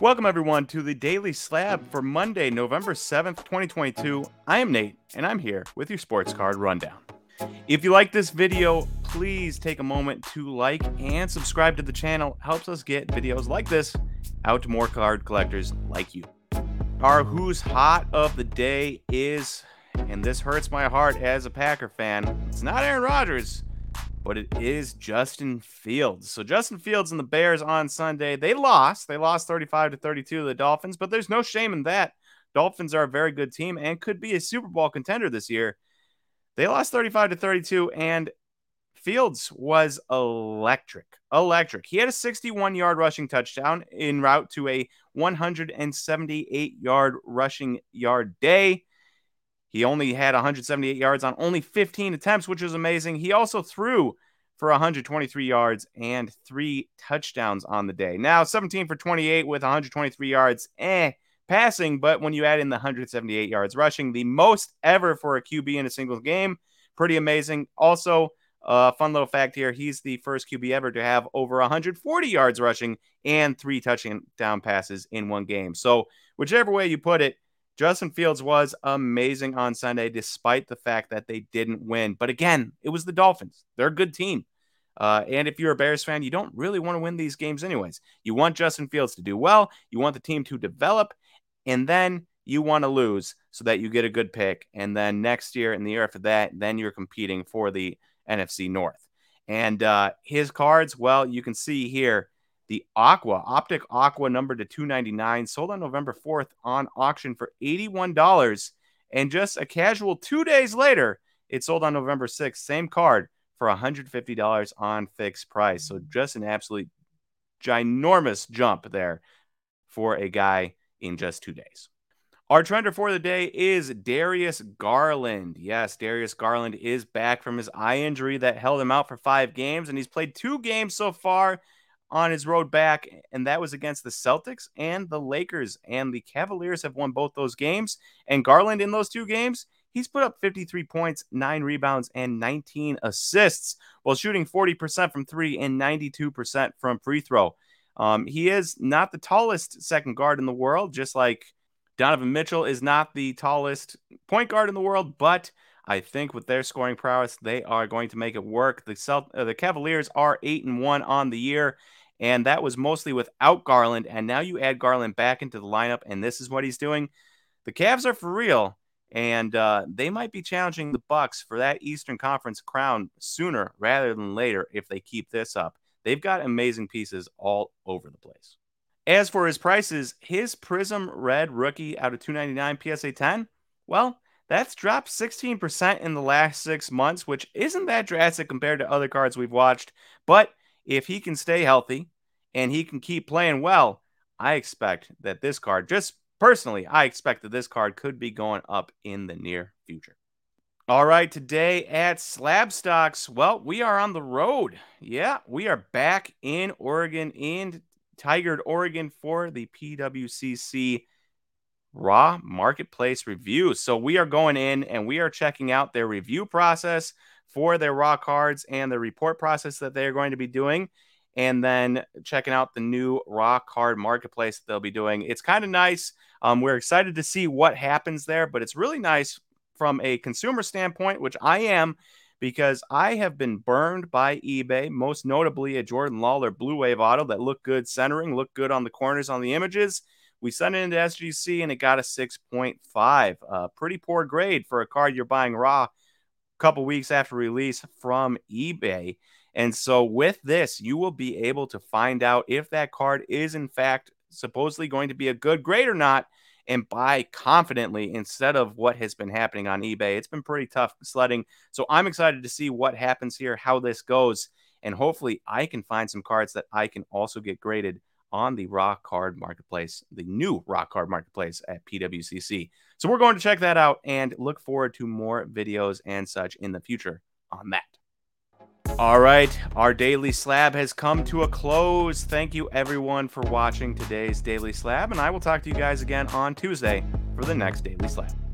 Welcome, everyone, to the Daily Slab for Monday, November 7th, 2022. I am Nate, and I'm here with your sports card rundown. If you like this video, please take a moment to like and subscribe to the channel. Helps us get videos like this out to more card collectors like you. Our Who's Hot of the Day is, and this hurts my heart as a Packer fan, it's not Aaron Rodgers, but it is Justin Fields. So Justin Fields and the Bears on Sunday, they lost. They lost 35 to 32 to the Dolphins, but there's no shame in that. Dolphins are a very good team and could be a Super Bowl contender this year. They lost 35 to 32 and Fields was electric. Electric. He had a 61 yard rushing touchdown en route to a 178 yard rushing yard day. He only had 178 yards on only 15 attempts, which was amazing. He also threw for 123 yards and three touchdowns on the day. Now, 17 for 28 with 123 yards, eh, passing, but when you add in the 178 yards rushing, the most ever for a QB in a single game, pretty amazing. Also, a uh, fun little fact here he's the first QB ever to have over 140 yards rushing and three touchdown passes in one game. So, whichever way you put it, Justin Fields was amazing on Sunday, despite the fact that they didn't win. But again, it was the Dolphins. They're a good team. Uh, and if you're a Bears fan, you don't really want to win these games, anyways. You want Justin Fields to do well, you want the team to develop, and then you want to lose so that you get a good pick. And then next year and the year after that, then you're competing for the NFC North. And uh, his cards, well, you can see here the Aqua, Optic Aqua number to 299, sold on November 4th on auction for $81. And just a casual two days later, it sold on November 6th, same card for $150 on fixed price. So just an absolute ginormous jump there for a guy in just two days. Our trender for the day is Darius Garland. Yes, Darius Garland is back from his eye injury that held him out for five games, and he's played two games so far on his road back, and that was against the Celtics and the Lakers. And the Cavaliers have won both those games. And Garland in those two games, he's put up 53 points, nine rebounds, and 19 assists while shooting 40% from three and 92% from free throw. Um, he is not the tallest second guard in the world, just like Donovan Mitchell is not the tallest point guard in the world, but I think with their scoring prowess, they are going to make it work. The Celt- uh, the Cavaliers are eight and one on the year, and that was mostly without Garland. And now you add Garland back into the lineup, and this is what he's doing. The Cavs are for real, and uh, they might be challenging the Bucks for that Eastern Conference crown sooner rather than later if they keep this up. They've got amazing pieces all over the place. As for his prices, his Prizm Red rookie out of 299 PSA 10, well, that's dropped 16% in the last six months, which isn't that drastic compared to other cards we've watched. But if he can stay healthy and he can keep playing well, I expect that this card, just personally, I expect that this card could be going up in the near future. All right, today at Slab Stocks, well, we are on the road. Yeah, we are back in Oregon, in Tigard, Oregon for the PWCC Raw Marketplace review. So we are going in and we are checking out their review process for their raw cards and the report process that they're going to be doing. And then checking out the new raw card marketplace that they'll be doing. It's kind of nice. Um, we're excited to see what happens there, but it's really nice from a consumer standpoint, which I am because I have been burned by eBay, most notably a Jordan Lawlar Blue Wave auto that looked good centering, looked good on the corners on the images. We sent it into SGC and it got a 6.5. Uh, pretty poor grade for a card you're buying raw couple weeks after release from eBay. And so with this, you will be able to find out if that card is in fact supposedly going to be a good grade or not and buy confidently instead of what has been happening on eBay. It's been pretty tough sledding. So I'm excited to see what happens here, how this goes, and hopefully I can find some cards that I can also get graded on the Raw Card Marketplace, the new Raw Card Marketplace at PWCC. So we're going to check that out and look forward to more videos and such in the future on that. All right, our daily slab has come to a close. Thank you everyone for watching today's daily slab, and I will talk to you guys again on Tuesday for the next daily slab.